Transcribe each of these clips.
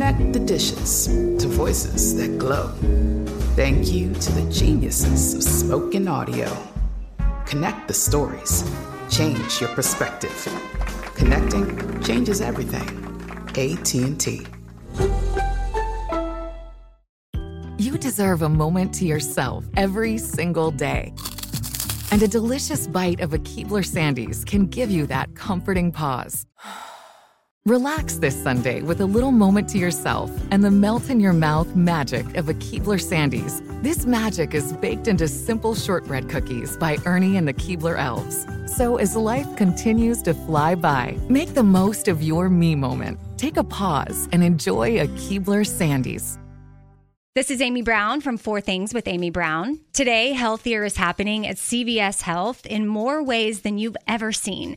Connect the dishes to voices that glow. Thank you to the geniuses of spoken audio. Connect the stories. Change your perspective. Connecting changes everything. AT&T. You deserve a moment to yourself every single day. And a delicious bite of a Keebler Sandies can give you that comforting pause. Relax this Sunday with a little moment to yourself and the melt in your mouth magic of a Keebler Sandies. This magic is baked into simple shortbread cookies by Ernie and the Keebler Elves. So as life continues to fly by, make the most of your me moment. Take a pause and enjoy a Keebler Sandies. This is Amy Brown from Four Things with Amy Brown. Today, healthier is happening at CVS Health in more ways than you've ever seen.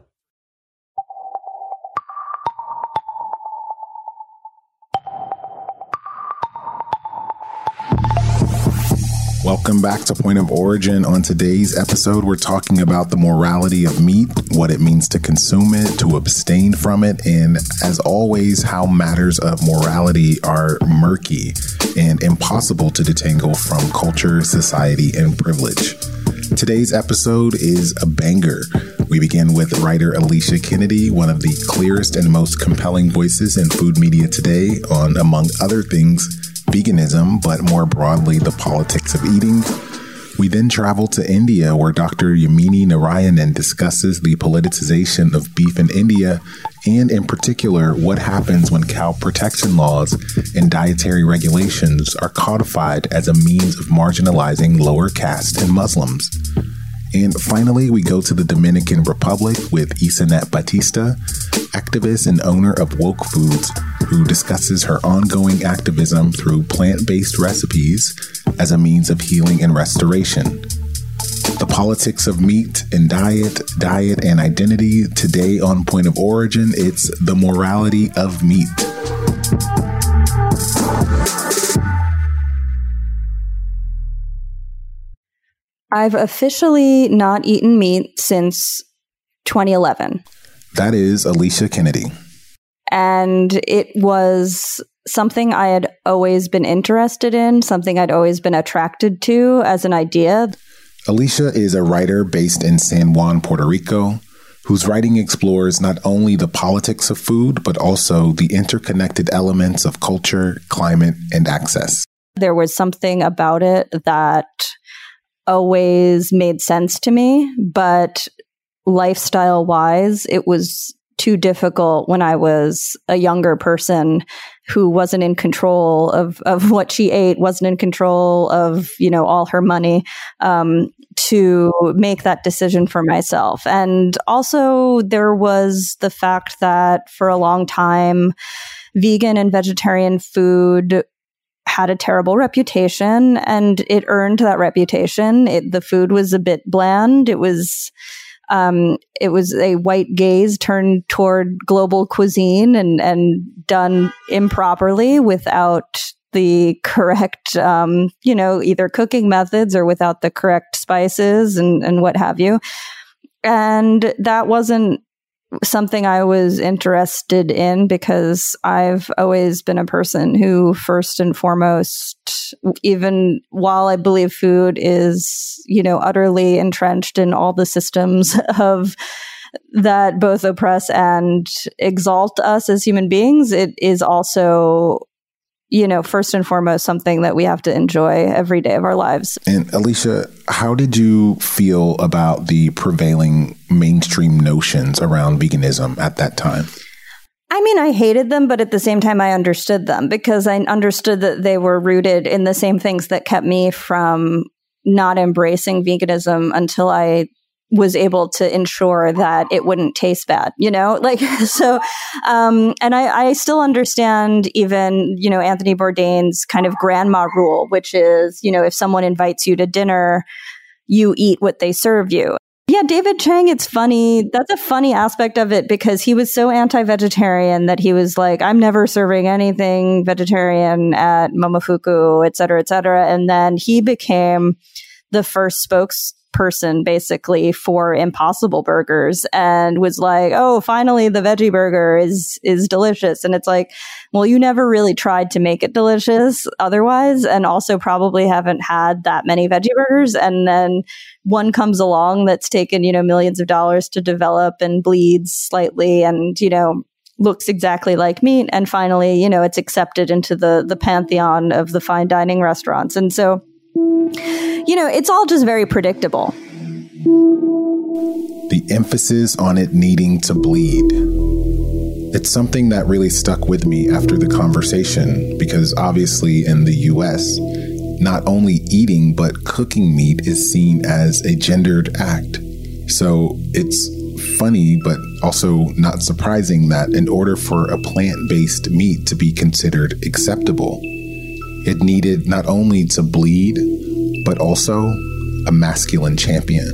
Welcome back to Point of Origin. On today's episode, we're talking about the morality of meat, what it means to consume it, to abstain from it, and as always, how matters of morality are murky and impossible to detangle from culture, society, and privilege. Today's episode is a banger. We begin with writer Alicia Kennedy, one of the clearest and most compelling voices in food media today, on, among other things, veganism, but more broadly, the politics of eating. We then travel to India, where Dr. Yamini Narayanan discusses the politicization of beef in India, and in particular, what happens when cow protection laws and dietary regulations are codified as a means of marginalizing lower caste and Muslims. And finally, we go to the Dominican Republic with Isanet Batista, activist and owner of Woke Foods, who discusses her ongoing activism through plant based recipes as a means of healing and restoration. The politics of meat and diet, diet and identity. Today on Point of Origin, it's the morality of meat. I've officially not eaten meat since 2011. That is Alicia Kennedy. And it was something I had always been interested in, something I'd always been attracted to as an idea. Alicia is a writer based in San Juan, Puerto Rico, whose writing explores not only the politics of food, but also the interconnected elements of culture, climate, and access. There was something about it that always made sense to me, but lifestyle wise, it was too difficult when I was a younger person who wasn't in control of, of what she ate, wasn't in control of, you know, all her money, um, to make that decision for myself. And also there was the fact that for a long time, vegan and vegetarian food had a terrible reputation and it earned that reputation. It, the food was a bit bland. It was, um, it was a white gaze turned toward global cuisine and, and done improperly without the correct, um, you know, either cooking methods or without the correct spices and, and what have you. And that wasn't something I was interested in because I've always been a person who, first and foremost, even while I believe food is, you know, utterly entrenched in all the systems of that both oppress and exalt us as human beings, it is also you know, first and foremost, something that we have to enjoy every day of our lives. And Alicia, how did you feel about the prevailing mainstream notions around veganism at that time? I mean, I hated them, but at the same time, I understood them because I understood that they were rooted in the same things that kept me from not embracing veganism until I was able to ensure that it wouldn't taste bad, you know, like, so, um, and I, I still understand even, you know, Anthony Bourdain's kind of grandma rule, which is, you know, if someone invites you to dinner, you eat what they serve you. Yeah, David Chang, it's funny. That's a funny aspect of it because he was so anti vegetarian that he was like, I'm never serving anything vegetarian at Momofuku, et cetera, et cetera. And then he became the first spokes person basically for impossible burgers and was like oh finally the veggie burger is is delicious. And it's like well you never really tried to make it delicious otherwise and also probably haven't had that many veggie burgers. And then one comes along that's taken you know millions of dollars to develop and bleeds slightly and you know looks exactly like meat. And finally you know it's accepted into the the pantheon of the fine dining restaurants. And so you know, it's all just very predictable. The emphasis on it needing to bleed. It's something that really stuck with me after the conversation because obviously in the US, not only eating but cooking meat is seen as a gendered act. So it's funny, but also not surprising that in order for a plant based meat to be considered acceptable, it needed not only to bleed, but also a masculine champion.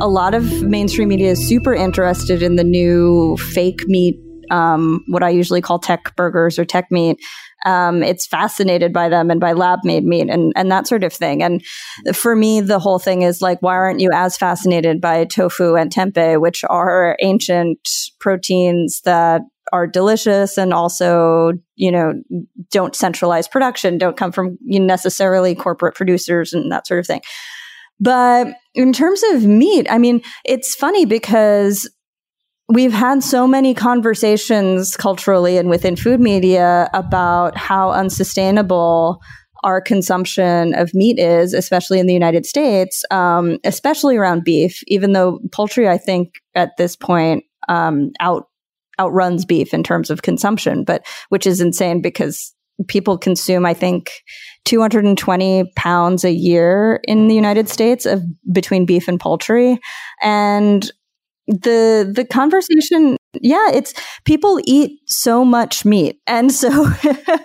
A lot of mainstream media is super interested in the new fake meat, um, what I usually call tech burgers or tech meat. Um, it's fascinated by them and by lab made meat and, and that sort of thing. And for me, the whole thing is like, why aren't you as fascinated by tofu and tempeh, which are ancient proteins that are delicious and also, you know, don't centralize production, don't come from necessarily corporate producers and that sort of thing. But in terms of meat, I mean, it's funny because we've had so many conversations culturally and within food media about how unsustainable our consumption of meat is, especially in the United States, um, especially around beef, even though poultry, I think at this point, um, out outruns beef in terms of consumption, but which is insane because people consume, I think, 220 pounds a year in the United States of between beef and poultry. And the the conversation yeah it's people eat so much meat and so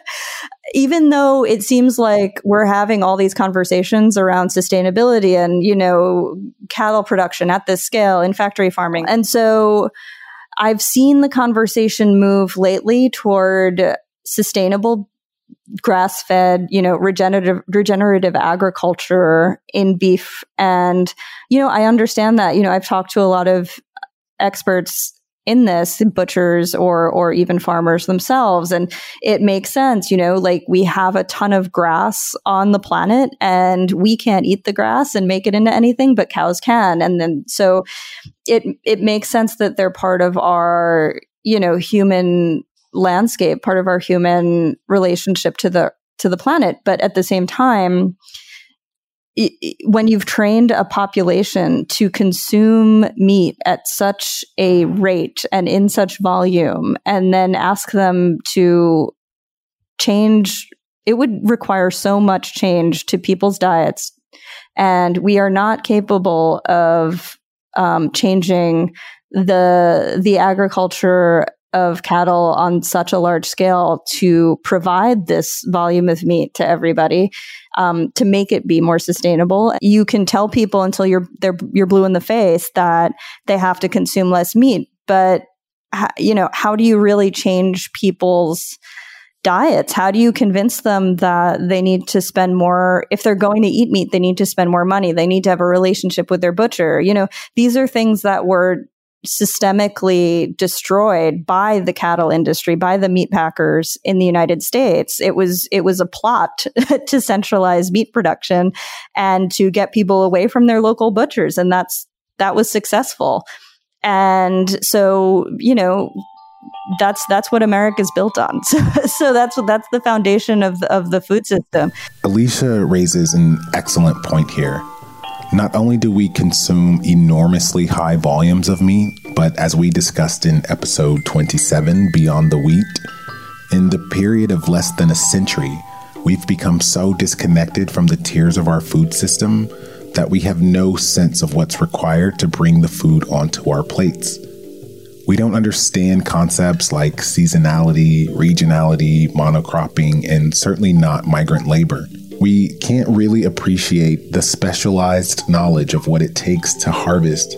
even though it seems like we're having all these conversations around sustainability and you know cattle production at this scale in factory farming and so I've seen the conversation move lately toward sustainable grass fed, you know, regenerative, regenerative agriculture in beef. And, you know, I understand that, you know, I've talked to a lot of experts in this butchers or or even farmers themselves and it makes sense you know like we have a ton of grass on the planet and we can't eat the grass and make it into anything but cows can and then so it it makes sense that they're part of our you know human landscape part of our human relationship to the to the planet but at the same time when you've trained a population to consume meat at such a rate and in such volume, and then ask them to change, it would require so much change to people's diets. And we are not capable of um, changing the the agriculture of cattle on such a large scale to provide this volume of meat to everybody um, to make it be more sustainable. You can tell people until you're they're you're blue in the face that they have to consume less meat, but you know how do you really change people's diets how do you convince them that they need to spend more if they're going to eat meat they need to spend more money they need to have a relationship with their butcher you know these are things that were systemically destroyed by the cattle industry, by the meat packers in the United States. It was it was a plot to centralize meat production and to get people away from their local butchers, and that's that was successful. And so, you know, that's that's what America's built on. So, so that's that's the foundation of of the food system. Alicia raises an excellent point here. Not only do we consume enormously high volumes of meat, but as we discussed in episode 27, Beyond the Wheat, in the period of less than a century, we've become so disconnected from the tiers of our food system that we have no sense of what's required to bring the food onto our plates. We don't understand concepts like seasonality, regionality, monocropping, and certainly not migrant labor. We can't really appreciate the specialized knowledge of what it takes to harvest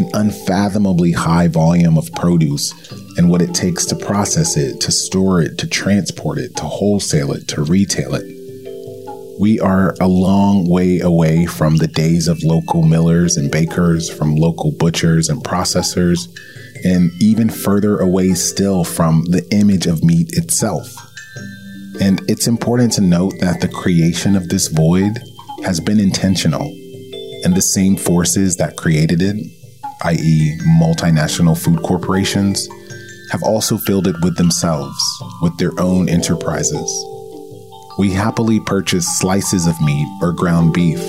an unfathomably high volume of produce and what it takes to process it, to store it, to transport it, to wholesale it, to retail it. We are a long way away from the days of local millers and bakers, from local butchers and processors and even further away still from the image of meat itself. And it's important to note that the creation of this void has been intentional, and the same forces that created it, i.e., multinational food corporations, have also filled it with themselves, with their own enterprises. We happily purchase slices of meat or ground beef,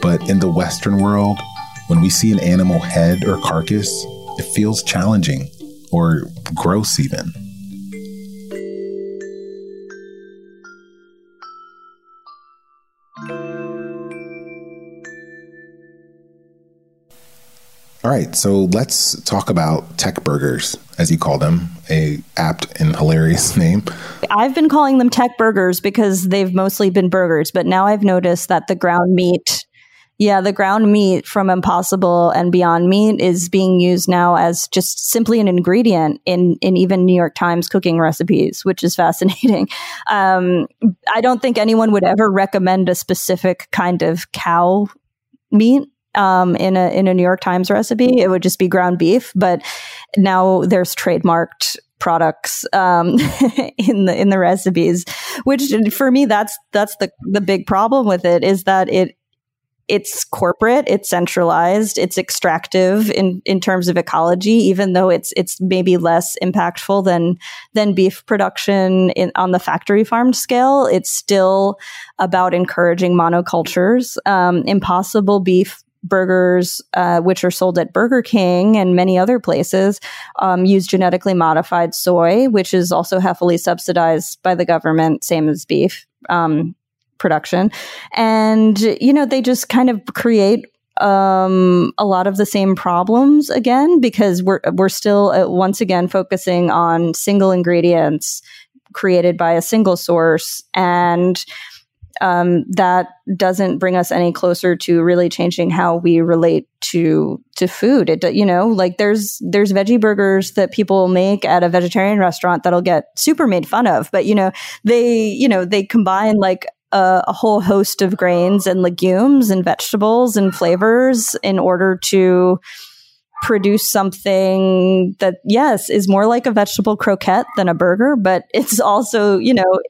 but in the Western world, when we see an animal head or carcass, it feels challenging or gross, even. All right, so let's talk about tech burgers, as you call them, a apt and hilarious name. I've been calling them tech burgers because they've mostly been burgers, but now I've noticed that the ground meat yeah, the ground meat from Impossible and Beyond Meat is being used now as just simply an ingredient in in even New York Times cooking recipes, which is fascinating. Um, I don't think anyone would ever recommend a specific kind of cow meat um, in a in a New York Times recipe. It would just be ground beef, but now there's trademarked products um, in the in the recipes which for me that's that's the the big problem with it is that it it's corporate, it's centralized, it's extractive in, in terms of ecology, even though it's it's maybe less impactful than than beef production in, on the factory farmed scale. It's still about encouraging monocultures. Um, impossible beef burgers, uh, which are sold at Burger King and many other places, um, use genetically modified soy, which is also heavily subsidized by the government, same as beef. Um, production. And, you know, they just kind of create um, a lot of the same problems again because we're we're still uh, once again focusing on single ingredients created by a single source and um, that doesn't bring us any closer to really changing how we relate to to food. It you know like there's there's veggie burgers that people make at a vegetarian restaurant that'll get super made fun of, but you know they you know they combine like a, a, whole host of grains and legumes and vegetables and flavors in order to produce something that yes is more like a vegetable croquette than a burger but it's also you know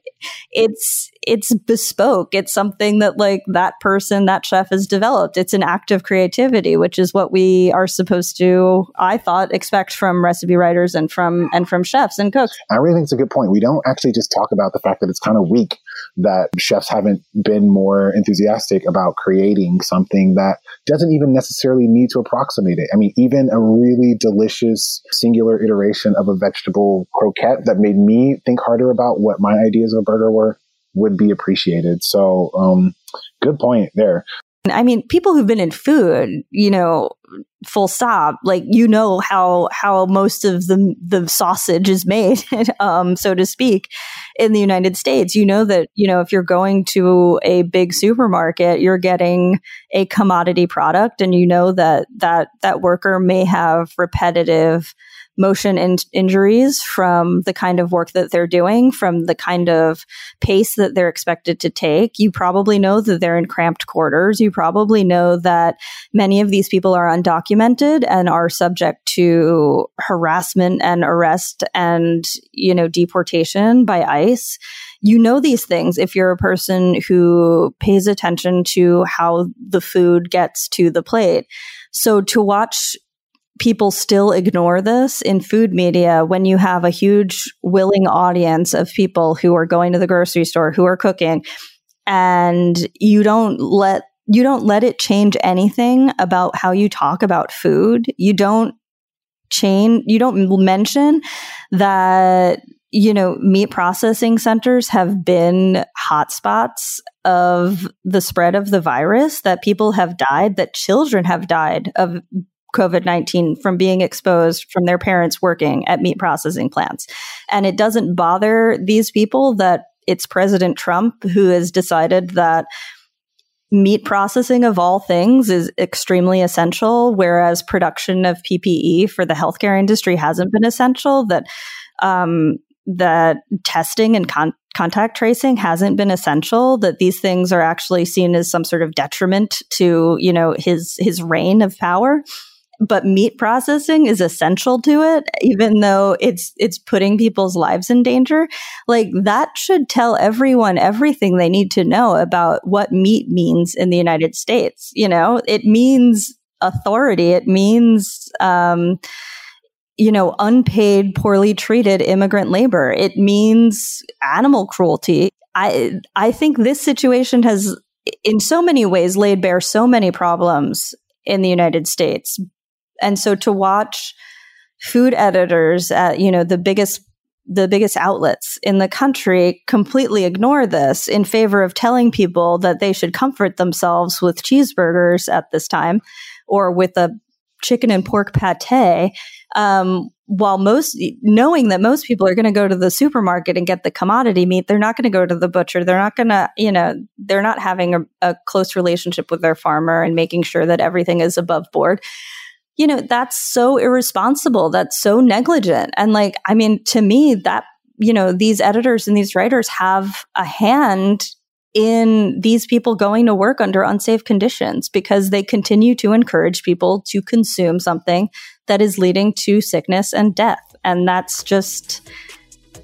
it's it's bespoke. It's something that like that person that chef has developed. It's an act of creativity which is what we are supposed to i thought expect from recipe writers and from and from chefs and cooks. I really think it's a good point. We don't actually just talk about the fact that it's kind of weak that chefs haven't been more enthusiastic about creating something that doesn't even necessarily need to approximate it. I mean, even a really delicious singular iteration of a vegetable croquette that made me think harder about what my ideas of a burger were would be appreciated. So, um, good point there. I mean, people who've been in food, you know, full stop, like you know how how most of the the sausage is made, um, so to speak, in the United States. You know that you know if you're going to a big supermarket, you're getting a commodity product, and you know that that that worker may have repetitive motion in- injuries from the kind of work that they're doing, from the kind of pace that they're expected to take. You probably know that they're in cramped quarters. You probably know that many of these people are undocumented and are subject to harassment and arrest and, you know, deportation by ICE. You know these things if you're a person who pays attention to how the food gets to the plate. So to watch people still ignore this in food media when you have a huge willing audience of people who are going to the grocery store, who are cooking, and you don't let you don't let it change anything about how you talk about food. You don't change you don't mention that you know, meat processing centers have been hotspots of the spread of the virus, that people have died, that children have died of COVID 19 from being exposed from their parents working at meat processing plants. And it doesn't bother these people that it's President Trump who has decided that meat processing of all things is extremely essential, whereas production of PPE for the healthcare industry hasn't been essential. That um, that testing and con- contact tracing hasn't been essential that these things are actually seen as some sort of detriment to you know his his reign of power but meat processing is essential to it even though it's it's putting people's lives in danger like that should tell everyone everything they need to know about what meat means in the United States you know it means authority it means um you know, unpaid, poorly treated immigrant labor. It means animal cruelty. I I think this situation has in so many ways laid bare so many problems in the United States. And so to watch food editors at, you know, the biggest the biggest outlets in the country completely ignore this in favor of telling people that they should comfort themselves with cheeseburgers at this time or with a chicken and pork pate um, while most knowing that most people are going to go to the supermarket and get the commodity meat, they're not going to go to the butcher. They're not going to, you know, they're not having a, a close relationship with their farmer and making sure that everything is above board. You know, that's so irresponsible. That's so negligent. And like, I mean, to me, that, you know, these editors and these writers have a hand in these people going to work under unsafe conditions because they continue to encourage people to consume something that is leading to sickness and death. And that's just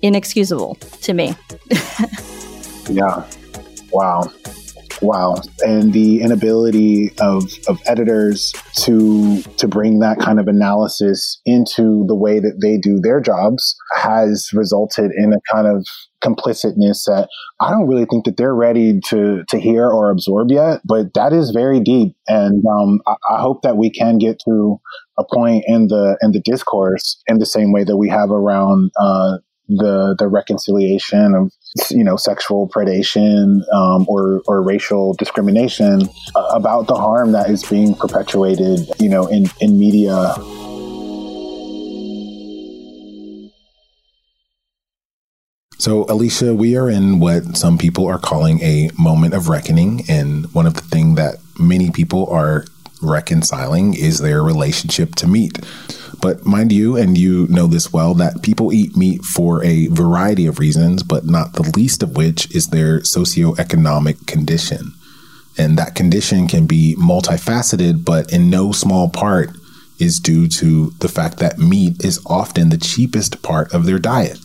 inexcusable to me. yeah. Wow. Wow. And the inability of, of editors to to bring that kind of analysis into the way that they do their jobs has resulted in a kind of complicitness that I don't really think that they're ready to to hear or absorb yet. But that is very deep, and um, I, I, hope that we can get to a point in the in the discourse in the same way that we have around uh, the the reconciliation of you know sexual predation um, or or racial discrimination uh, about the harm that is being perpetuated you know in in media So, Alicia, we are in what some people are calling a moment of reckoning. And one of the things that many people are reconciling is their relationship to meat. But mind you, and you know this well, that people eat meat for a variety of reasons, but not the least of which is their socioeconomic condition. And that condition can be multifaceted, but in no small part is due to the fact that meat is often the cheapest part of their diet.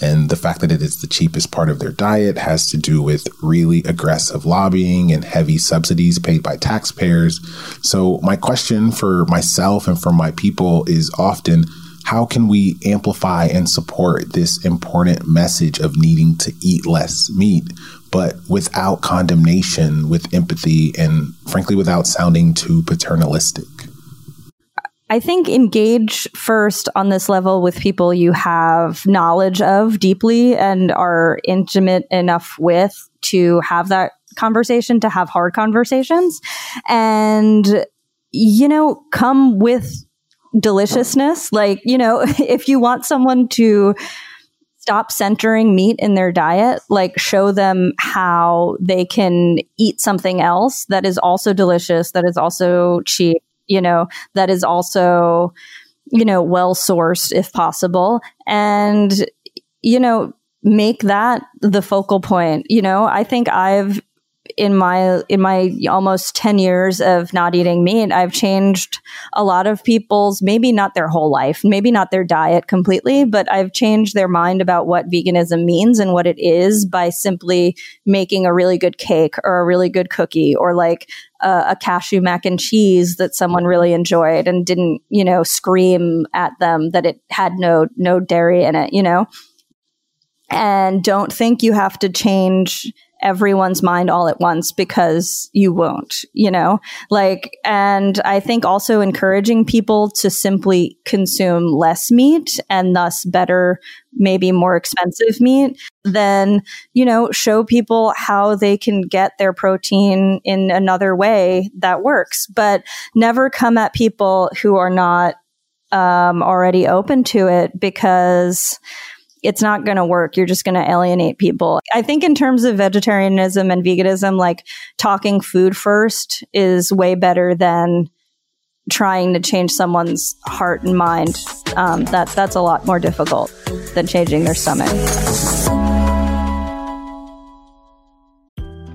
And the fact that it is the cheapest part of their diet has to do with really aggressive lobbying and heavy subsidies paid by taxpayers. So, my question for myself and for my people is often how can we amplify and support this important message of needing to eat less meat, but without condemnation, with empathy, and frankly, without sounding too paternalistic? I think engage first on this level with people you have knowledge of deeply and are intimate enough with to have that conversation, to have hard conversations. And, you know, come with deliciousness. Like, you know, if you want someone to stop centering meat in their diet, like show them how they can eat something else that is also delicious, that is also cheap you know, that is also you know, well sourced if possible. And, you know, make that the focal point. You know, I think I've in my in my almost 10 years of not eating meat i've changed a lot of people's maybe not their whole life maybe not their diet completely but i've changed their mind about what veganism means and what it is by simply making a really good cake or a really good cookie or like a, a cashew mac and cheese that someone really enjoyed and didn't you know scream at them that it had no no dairy in it you know and don't think you have to change everyone's mind all at once because you won't, you know? Like, and I think also encouraging people to simply consume less meat and thus better, maybe more expensive meat, then, you know, show people how they can get their protein in another way that works, but never come at people who are not um, already open to it because it's not going to work. You're just going to alienate people. I think in terms of vegetarianism and veganism, like talking food first is way better than trying to change someone's heart and mind. Um, that that's a lot more difficult than changing their stomach.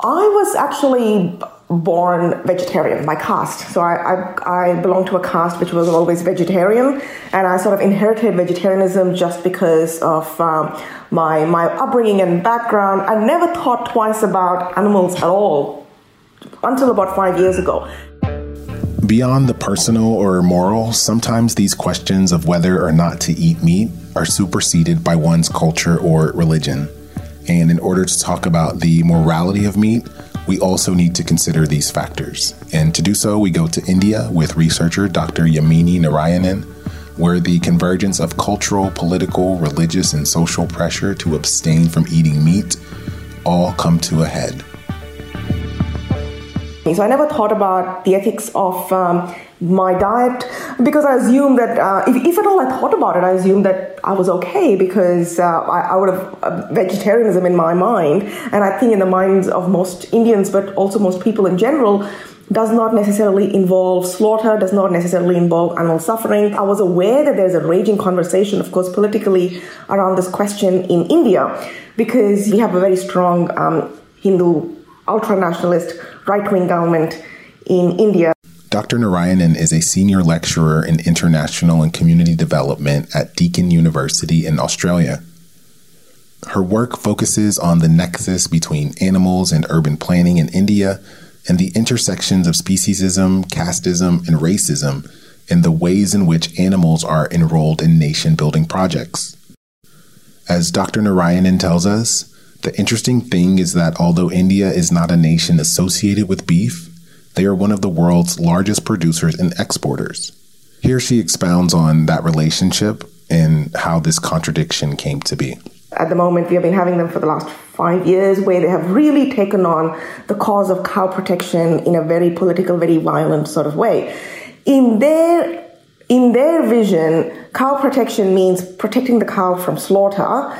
I was actually born vegetarian by caste. So I, I, I belong to a caste which was always vegetarian, and I sort of inherited vegetarianism just because of um, my, my upbringing and background. I never thought twice about animals at all until about five years ago. Beyond the personal or moral, sometimes these questions of whether or not to eat meat are superseded by one's culture or religion. And in order to talk about the morality of meat, we also need to consider these factors. And to do so, we go to India with researcher Dr. Yamini Narayanan, where the convergence of cultural, political, religious, and social pressure to abstain from eating meat all come to a head. So I never thought about the ethics of um, my diet because I assumed that uh, if, if, at all I thought about it, I assumed that I was okay because uh, I, I, would have uh, vegetarianism in my mind, and I think in the minds of most Indians, but also most people in general, does not necessarily involve slaughter, does not necessarily involve animal suffering. I was aware that there's a raging conversation, of course, politically around this question in India because we have a very strong um, Hindu ultra nationalist right wing government in India. Dr. Narayanan is a senior lecturer in international and community development at Deakin University in Australia. Her work focuses on the nexus between animals and urban planning in India and the intersections of speciesism, casteism, and racism in the ways in which animals are enrolled in nation building projects. As Dr. Narayanan tells us, the interesting thing is that although India is not a nation associated with beef, they are one of the world's largest producers and exporters. Here she expounds on that relationship and how this contradiction came to be. At the moment, we have been having them for the last five years, where they have really taken on the cause of cow protection in a very political, very violent sort of way. In their in their vision, cow protection means protecting the cow from slaughter.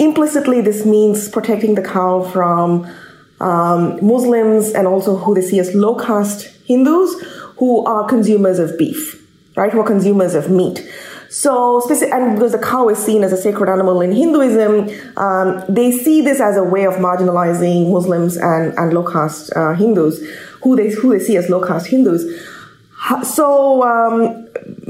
Implicitly, this means protecting the cow from um, Muslims and also who they see as low caste Hindus who are consumers of beef, right? Who are consumers of meat. So, and because the cow is seen as a sacred animal in Hinduism, um, they see this as a way of marginalizing Muslims and, and low caste uh, Hindus, who they, who they see as low caste Hindus. So, um,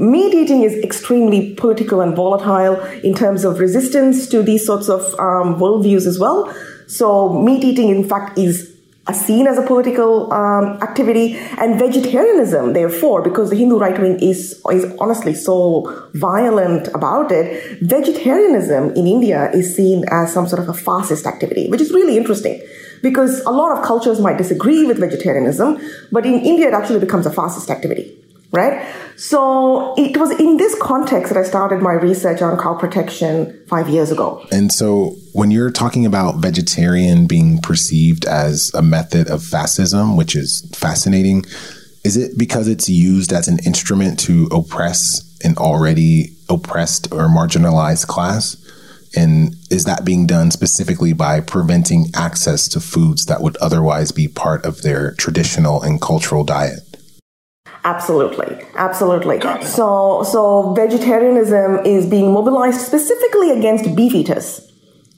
meat eating is extremely political and volatile in terms of resistance to these sorts of um, worldviews as well. So meat eating, in fact, is seen as a political um, activity, and vegetarianism, therefore, because the Hindu right wing is is honestly so violent about it, vegetarianism in India is seen as some sort of a fascist activity, which is really interesting. Because a lot of cultures might disagree with vegetarianism, but in India it actually becomes a fascist activity right? So it was in this context that I started my research on cow protection five years ago. And so when you're talking about vegetarian being perceived as a method of fascism, which is fascinating, is it because it's used as an instrument to oppress an already oppressed or marginalized class? And is that being done specifically by preventing access to foods that would otherwise be part of their traditional and cultural diet? Absolutely, absolutely. So, so vegetarianism is being mobilized specifically against beef eaters.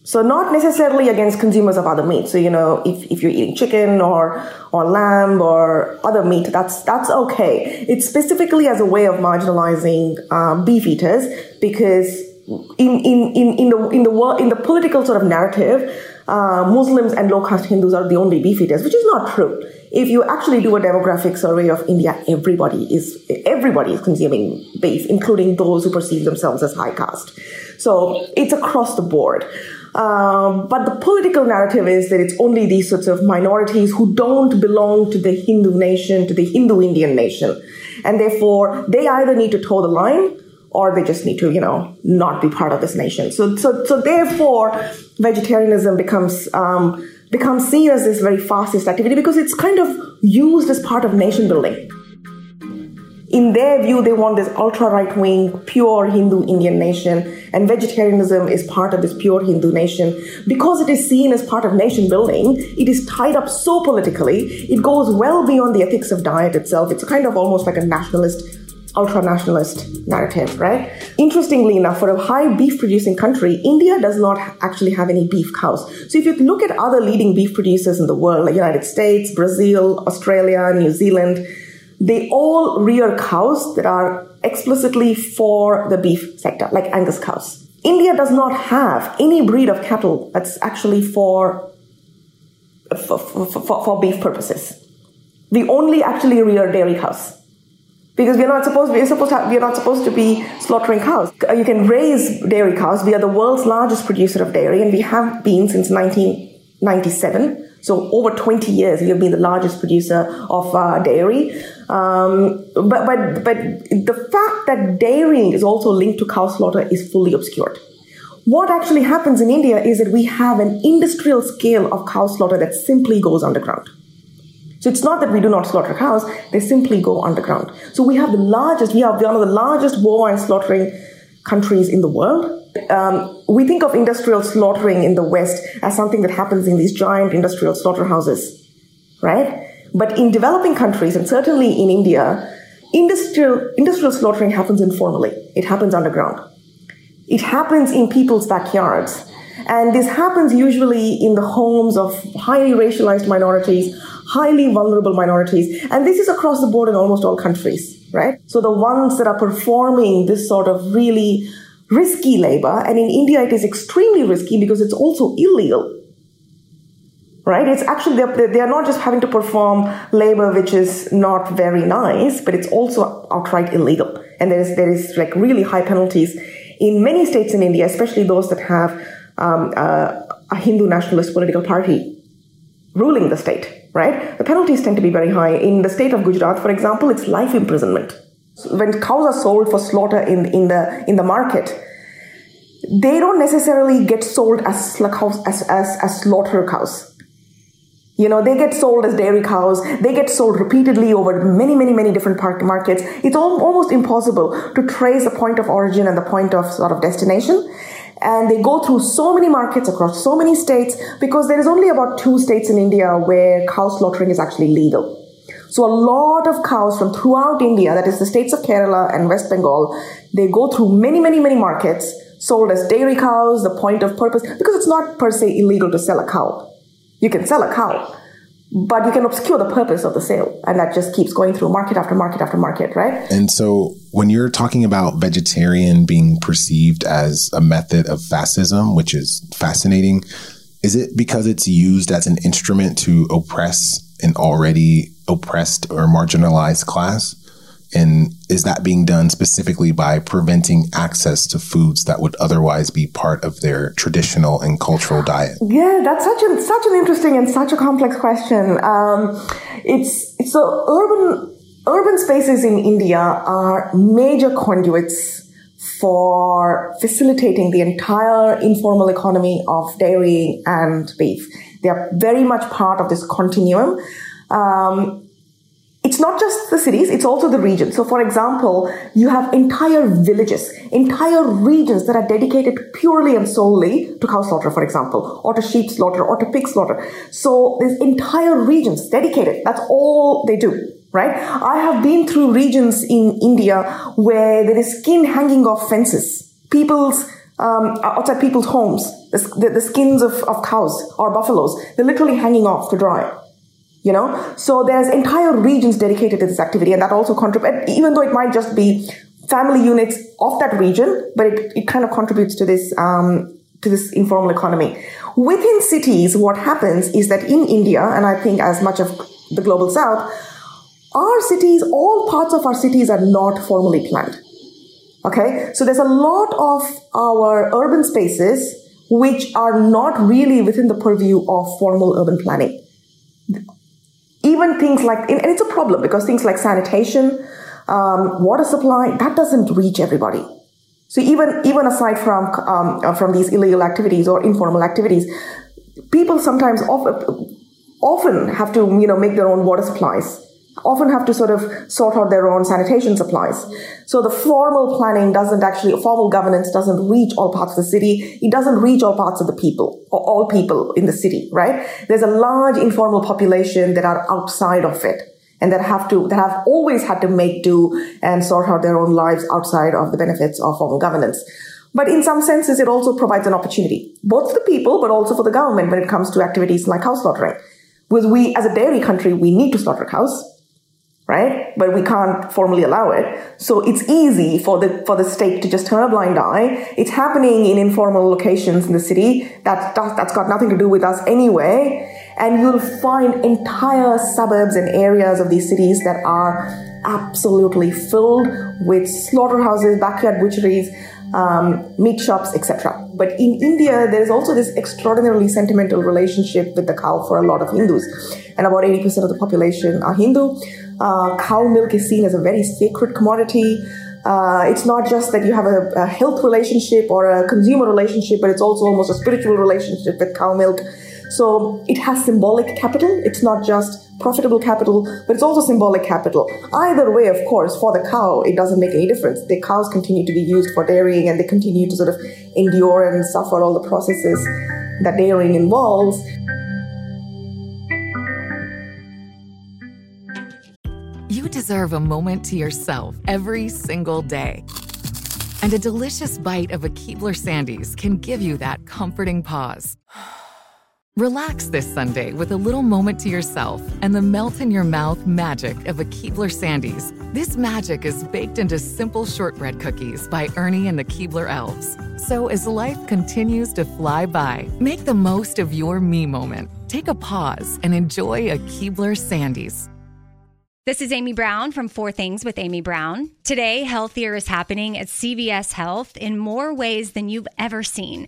So not necessarily against consumers of other meat. So you know, if, if you're eating chicken or or lamb or other meat, that's that's okay. It's specifically as a way of marginalizing um, beef eaters because in in in in the in the world, in the political sort of narrative, uh, Muslims and low caste Hindus are the only beef eaters, which is not true if you actually do a demographic survey of India, everybody is everybody is consuming beef, including those who perceive themselves as high caste. So it's across the board. Um, but the political narrative is that it's only these sorts of minorities who don't belong to the Hindu nation, to the Hindu Indian nation. And therefore, they either need to toe the line or they just need to, you know, not be part of this nation. So, so, so therefore, vegetarianism becomes um, becomes seen as this very fascist activity because it's kind of used as part of nation building. In their view, they want this ultra right wing, pure Hindu Indian nation, and vegetarianism is part of this pure Hindu nation. Because it is seen as part of nation building, it is tied up so politically, it goes well beyond the ethics of diet itself. It's kind of almost like a nationalist ultra nationalist narrative, right? Interestingly enough, for a high beef producing country, India does not actually have any beef cows. So if you look at other leading beef producers in the world, like United States, Brazil, Australia, New Zealand, they all rear cows that are explicitly for the beef sector, like Angus cows. India does not have any breed of cattle that's actually for, for, for, for, for beef purposes. We only actually rear dairy cows because we're not supposed we're supposed to we're not supposed to be slaughtering cows. Uh, you can raise dairy cows. We are the world's largest producer of dairy, and we have been since 1997. So over 20 years, we have been the largest producer of uh, dairy. Um, but but but the fact that dairying is also linked to cow slaughter is fully obscured. What actually happens in India is that we have an industrial scale of cow slaughter that simply goes underground. So it's not that we do not slaughter cows, they simply go underground. So we have the largest, we are one of the largest bovine slaughtering countries in the world. Um, we think of industrial slaughtering in the West as something that happens in these giant industrial slaughterhouses, right? But in developing countries, and certainly in India, industrial, industrial slaughtering happens informally. It happens underground. It happens in people's backyards. And this happens usually in the homes of highly racialized minorities, highly vulnerable minorities. And this is across the board in almost all countries, right? So the ones that are performing this sort of really risky labor, and in India it is extremely risky because it's also illegal right? It's actually, they're, not just having to perform labor which is not very nice, but it's also outright illegal. And there is, there is like really high penalties in many states in India, especially those that have um, uh, a Hindu nationalist political party ruling the state, right? The penalties tend to be very high. In the state of Gujarat, for example, it's life imprisonment. So when cows are sold for slaughter in, in, the, in the market, they don't necessarily get sold as, as, as, as slaughter cows you know, they get sold as dairy cows. They get sold repeatedly over many, many, many different markets. It's almost impossible to trace the point of origin and the point of sort of destination. And they go through so many markets across so many states because there is only about two states in India where cow slaughtering is actually legal. So a lot of cows from throughout India, that is the states of Kerala and West Bengal, they go through many, many, many markets sold as dairy cows, the point of purpose, because it's not per se illegal to sell a cow you can sell a cow, but you can obscure the purpose of the sale. And that just keeps going through market after market after market, right? And so when you're talking about vegetarian being perceived as a method of fascism, which is fascinating, is it because it's used as an instrument to oppress an already oppressed or marginalized class? And is that being done specifically by preventing access to foods that would otherwise be part of their traditional and cultural diet? Yeah, that's such an such an interesting and such a complex question. Um, it's, it's so urban urban spaces in India are major conduits for facilitating the entire informal economy of dairy and beef. They are very much part of this continuum. Um, it's not just the cities, it's also the regions. So, for example, you have entire villages, entire regions that are dedicated purely and solely to cow slaughter, for example, or to sheep slaughter, or to pig slaughter. So, there's entire regions dedicated. That's all they do, right? I have been through regions in India where there is skin hanging off fences. People's um, outside people's homes, the, the, the skins of, of cows or buffaloes, they're literally hanging off to dry you know? So there's entire regions dedicated to this activity and that also contributes even though it might just be family units of that region but it, it kind of contributes to this um, to this informal economy. Within cities what happens is that in india and i think as much of the global south our cities all parts of our cities are not formally planned okay? So there's a lot of our urban spaces which are not really within the purview of formal urban planning even things like, and it's a problem because things like sanitation, um, water supply, that doesn't reach everybody. So even even aside from um, uh, from these illegal activities or informal activities, people sometimes often often have to you know make their own water supplies often have to sort of sort out their own sanitation supplies. So the formal planning doesn't actually, formal governance doesn't reach all parts of the city. It doesn't reach all parts of the people, or all people in the city, right? There's a large informal population that are outside of it and that have to, that have always had to make do and sort out their own lives outside of the benefits of formal governance. But in some senses, it also provides an opportunity, both for the people, but also for the government when it comes to activities like cow slaughtering. Because we, as a dairy country, we need to slaughter cows right? But we can't formally allow it. So it's easy for the for the state to just turn a blind eye. It's happening in informal locations in the city. That that's got nothing to do with us anyway. And you'll find entire suburbs and areas of these cities that are absolutely filled with slaughterhouses, backyard butcheries, um, meat shops, etc. But in India, there is also this extraordinarily sentimental relationship with the cow for a lot of Hindus, and about 80% of the population are Hindu. Uh, cow milk is seen as a very sacred commodity. Uh, it's not just that you have a, a, health relationship or a consumer relationship, but it's also almost a spiritual relationship with cow milk. So it has symbolic capital. It's not just profitable capital, but it's also symbolic capital. Either way, of course, for the cow, it doesn't make any difference. The cows continue to be used for dairying and they continue to sort of endure and suffer all the processes that dairying involves. You deserve a moment to yourself every single day. And a delicious bite of a Keebler Sandies can give you that comforting pause. Relax this Sunday with a little moment to yourself and the melt in your mouth magic of a Keebler Sandies. This magic is baked into simple shortbread cookies by Ernie and the Keebler Elves. So as life continues to fly by, make the most of your me moment. Take a pause and enjoy a Keebler Sandies. This is Amy Brown from Four Things with Amy Brown. Today, healthier is happening at CVS Health in more ways than you've ever seen.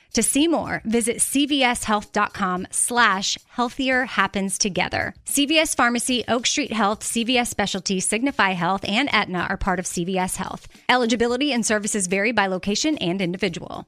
To see more, visit cvshealth.com slash healthier happens together. CVS Pharmacy, Oak Street Health, CVS Specialty, Signify Health, and Aetna are part of CVS Health. Eligibility and services vary by location and individual.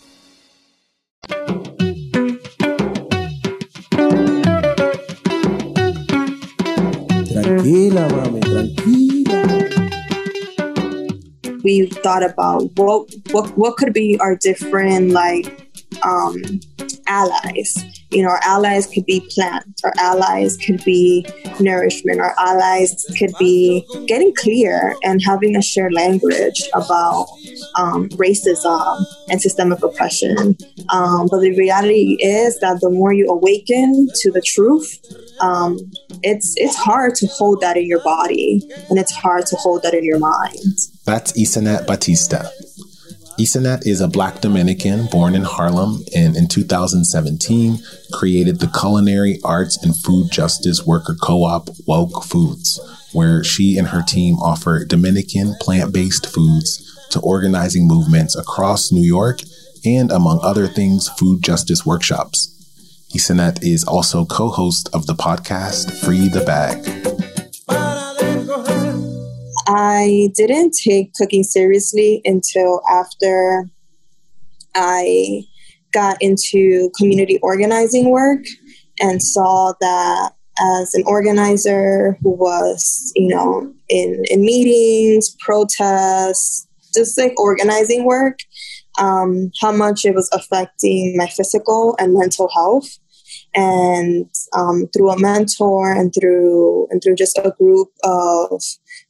Tranquila, mami, tranquila. we thought about what what what could be our different like um, allies. You know, our allies could be plants, our allies could be nourishment, our allies could be getting clear and having a shared language about um, racism and systemic oppression. Um, but the reality is that the more you awaken to the truth, um, it's it's hard to hold that in your body, and it's hard to hold that in your mind. That's Isanet Batista. Isanet is a black Dominican born in Harlem and in 2017 created the culinary arts and food justice worker co-op Woke Foods, where she and her team offer Dominican plant-based foods to organizing movements across New York and among other things, food justice workshops. Isanet is also co-host of the podcast Free the Bag. I didn't take cooking seriously until after I got into community organizing work and saw that as an organizer who was, you know, in, in meetings, protests, just like organizing work, um, how much it was affecting my physical and mental health. And um, through a mentor and through and through just a group of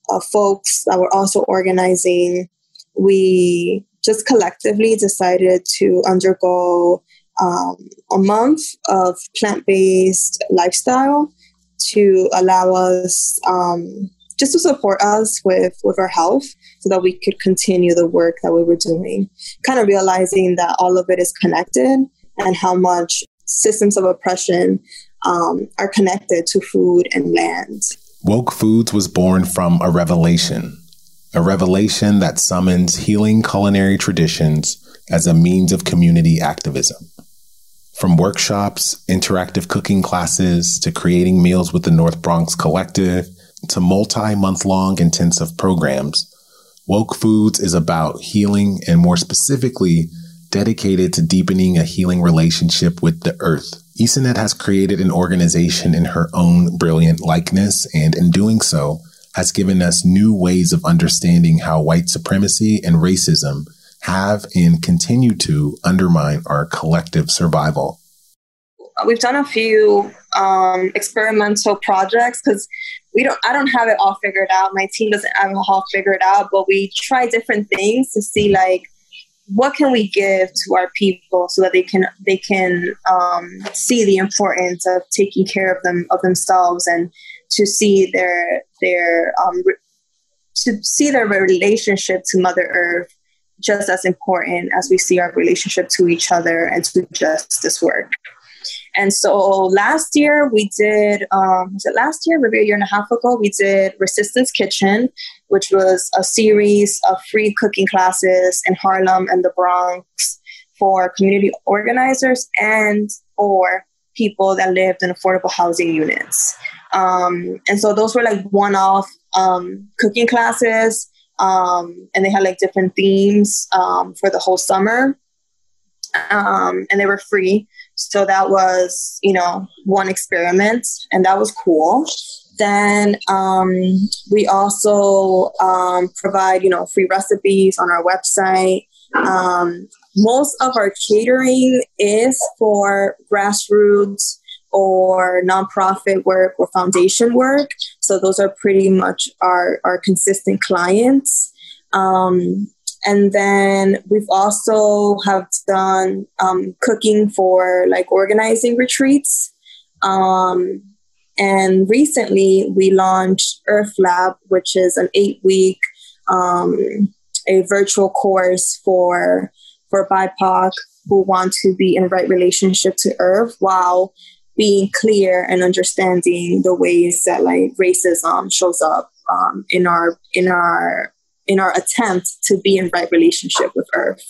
uh, folks that were also organizing, we just collectively decided to undergo um, a month of plant based lifestyle to allow us um, just to support us with, with our health so that we could continue the work that we were doing. Kind of realizing that all of it is connected and how much systems of oppression um, are connected to food and land. Woke Foods was born from a revelation, a revelation that summons healing culinary traditions as a means of community activism. From workshops, interactive cooking classes, to creating meals with the North Bronx Collective, to multi month long intensive programs, Woke Foods is about healing and more specifically, dedicated to deepening a healing relationship with the earth. Isanet has created an organization in her own brilliant likeness, and in doing so, has given us new ways of understanding how white supremacy and racism have and continue to undermine our collective survival. We've done a few um, experimental projects because we don't I don't have it all figured out. My team doesn't have it all figured out, but we try different things to see like what can we give to our people so that they can they can um, see the importance of taking care of them of themselves and to see their their um, to see their relationship to Mother Earth just as important as we see our relationship to each other and to justice work. And so last year we did, um, was it last year, maybe a year and a half ago, we did Resistance Kitchen, which was a series of free cooking classes in Harlem and the Bronx for community organizers and for people that lived in affordable housing units. Um, and so those were like one-off um, cooking classes, um, and they had like different themes um, for the whole summer, um, and they were free. So that was, you know, one experiment, and that was cool. Then um, we also um, provide, you know, free recipes on our website. Um, most of our catering is for grassroots or nonprofit work or foundation work. So those are pretty much our, our consistent clients. Um, and then we've also have done um, cooking for like organizing retreats. Um, and recently we launched earth lab which is an eight week um, a virtual course for for bipoc who want to be in right relationship to earth while being clear and understanding the ways that like racism shows up um, in our in our in our attempt to be in right relationship with Earth.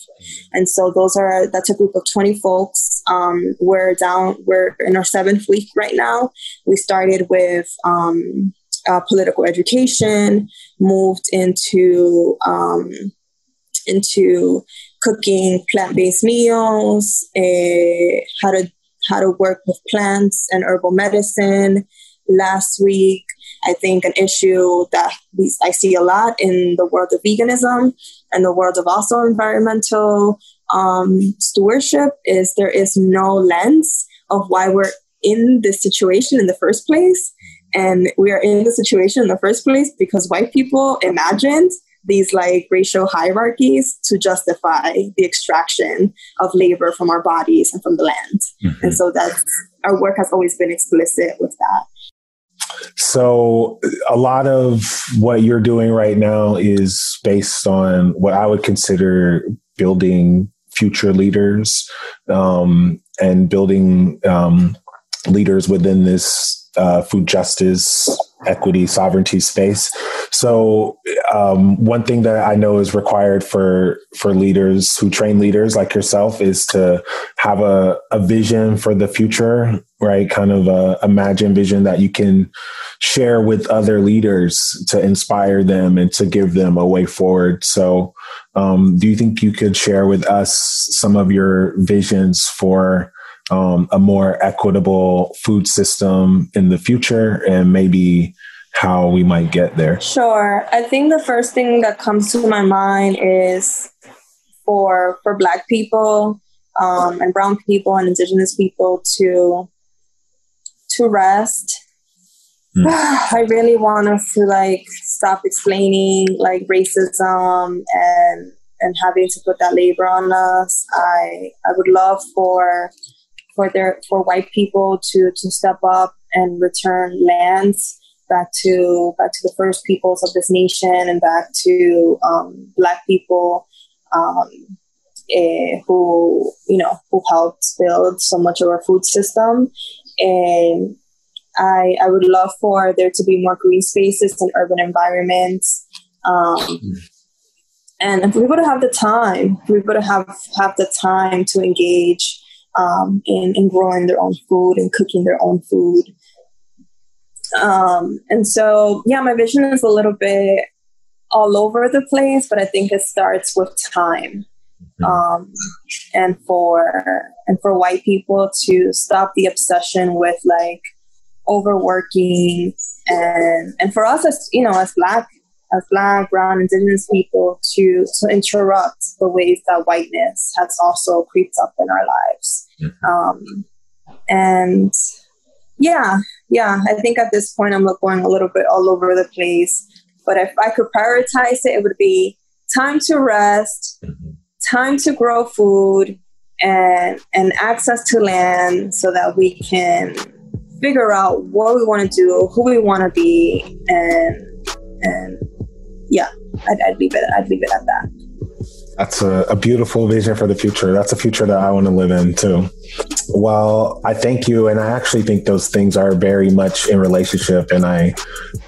And so those are that's a group of 20 folks. Um, we're down, we're in our seventh week right now. We started with um, uh, political education, moved into um, into cooking plant-based meals, uh, how to how to work with plants and herbal medicine. Last week, I think an issue that we, I see a lot in the world of veganism and the world of also environmental um, stewardship is there is no lens of why we're in this situation in the first place. And we are in the situation in the first place because white people imagined these like racial hierarchies to justify the extraction of labor from our bodies and from the land. Mm-hmm. And so that's our work has always been explicit with that. So, a lot of what you're doing right now is based on what I would consider building future leaders um, and building um, leaders within this uh, food justice, equity, sovereignty space. So, um, one thing that I know is required for for leaders who train leaders like yourself is to have a, a vision for the future, right? Kind of a imagine vision that you can share with other leaders to inspire them and to give them a way forward. So, um, do you think you could share with us some of your visions for? Um, a more equitable food system in the future and maybe how we might get there? Sure. I think the first thing that comes to my mind is for for Black people um, and Brown people and Indigenous people to to rest. Mm. I really want us to like stop explaining like racism and and having to put that labor on us. I I would love for for their for white people to to step up and return lands back to back to the first peoples of this nation and back to um, black people um, eh, who you know who helped build so much of our food system. And I, I would love for there to be more green spaces and urban environments um, and if we would have the time. We would have have the time to engage um, in, in growing their own food and cooking their own food. Um, and so, yeah, my vision is a little bit all over the place, but I think it starts with time. Mm-hmm. Um, and for and for white people to stop the obsession with like overworking and and for us as you know as black as black, brown, indigenous people to to interrupt the ways that whiteness has also creeped up in our lives. Mm-hmm. Um, and Yeah, yeah. I think at this point I'm going a little bit all over the place. But if I could prioritize it, it would be time to rest, time to grow food, and and access to land so that we can figure out what we want to do, who we want to be, and yeah, I'd, I'd leave it. I'd leave it at that. That's a, a, beautiful vision for the future. That's a future that I want to live in too. Well, I thank you. And I actually think those things are very much in relationship. And I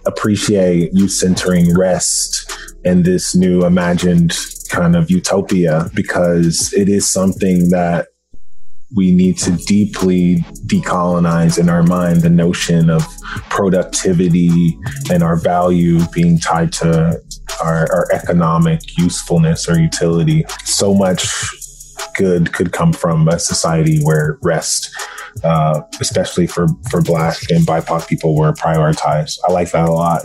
appreciate you centering rest in this new imagined kind of utopia because it is something that we need to deeply decolonize in our mind the notion of productivity and our value being tied to our, economic usefulness or utility. So much good could come from a society where rest, uh, especially for, for Black and BIPOC people, were prioritized. I like that a lot.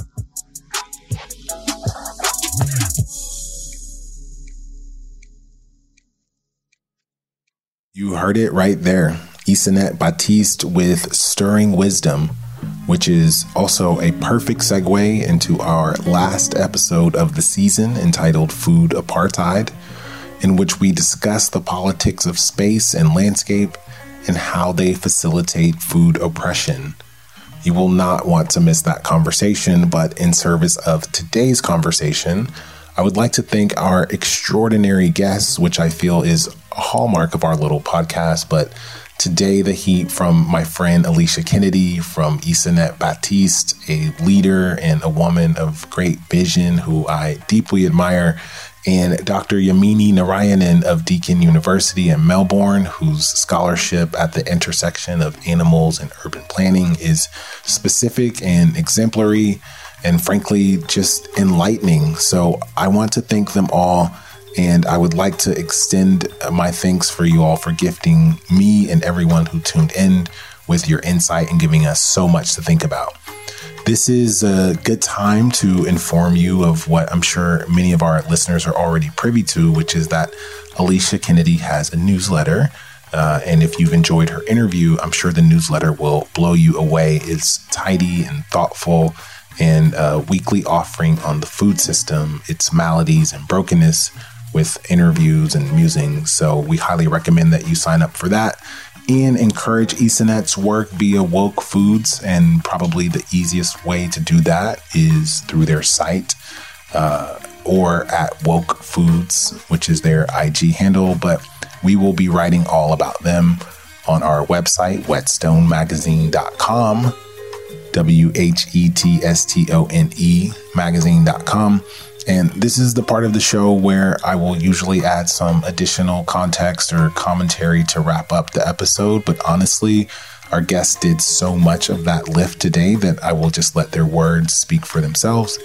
You heard it right there. Isanet Batista with Stirring Wisdom, which is also a perfect segue into our last episode of the season entitled Food Apartheid, in which we discuss the politics of space and landscape and how they facilitate food oppression. You will not want to miss that conversation, but in service of today's conversation, I would like to thank our extraordinary guests, which I feel is a hallmark of our little podcast. But today, the heat from my friend Alicia Kennedy, from Isanet Batista, a leader and a woman of great vision who I deeply admire, and Dr. Yamini Narayanan of Deakin University in Melbourne, whose scholarship at the intersection of animals and urban planning is specific and exemplary and frankly just enlightening. So I want to thank them all. And I would like to extend my thanks for you all for gifting me and everyone who tuned in with your insight and giving us so much to think about. This is a good time to inform you of what I'm sure many of our listeners are already privy to, which is that Alicia Kennedy has a newsletter. Uh, and if you've enjoyed her interview, I'm sure the newsletter will blow you away. It's tidy and thoughtful and a weekly offering on the food system, its maladies and brokenness with interviews and musings. So we highly recommend that you sign up for that and encourage Isanet's work via Woke Foods. And probably the easiest way to do that is through their site uh, or at Woke Foods, which is their IG handle. But we will be writing all about them on our website, whetstonemagazine.com W H E T S T O N E magazine.com. And this is the part of the show where I will usually add some additional context or commentary to wrap up the episode. But honestly, our guests did so much of that lift today that I will just let their words speak for themselves.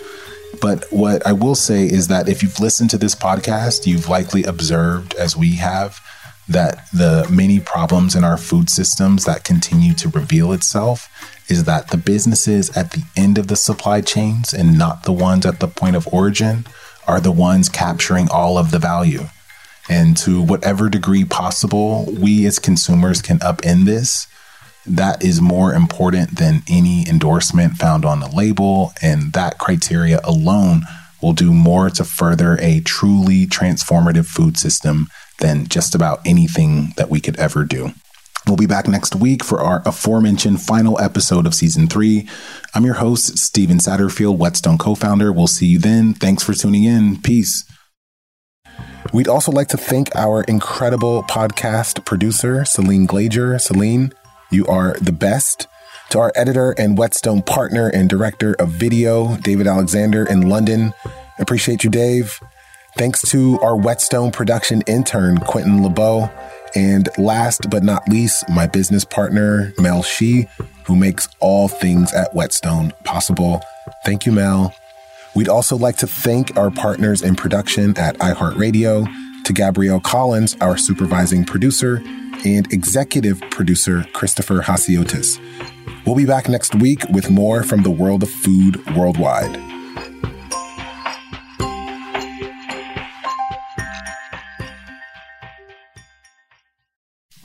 But what I will say is that if you've listened to this podcast, you've likely observed, as we have, that the many problems in our food systems that continue to reveal itself is that the businesses at the end of the supply chains and not the ones at the point of origin are the ones capturing all of the value. And to whatever degree possible, we as consumers can upend this. That is more important than any endorsement found on a label. And that criteria alone will do more to further a truly transformative food system than just about anything that we could ever do. We'll be back next week for our aforementioned final episode of season three. I'm your host, Stephen Satterfield, Whetstone co founder. We'll see you then. Thanks for tuning in. Peace. We'd also like to thank our incredible podcast producer, Celine Glager. Celine, you are the best. To our editor and Whetstone partner and director of video, David Alexander in London. Appreciate you, Dave. Thanks to our Whetstone production intern, Quentin LeBeau. And last but not least, my business partner, Mel Shi, who makes all things at Whetstone possible. Thank you, Mel. We'd also like to thank our partners in production at iHeartRadio, to Gabrielle Collins, our supervising producer, and executive producer, Christopher Hasiotis. We'll be back next week with more from the world of food worldwide.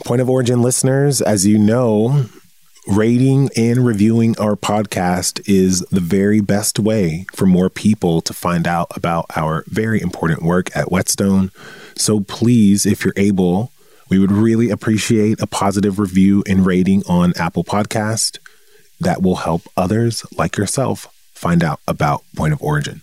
Point of Origin listeners, as you know, rating and reviewing our podcast is the very best way for more people to find out about our very important work at Whetstone. So please, if you're able, we would really appreciate a positive review and rating on Apple Podcast. That will help others like yourself find out about Point of Origin.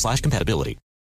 slash compatibility.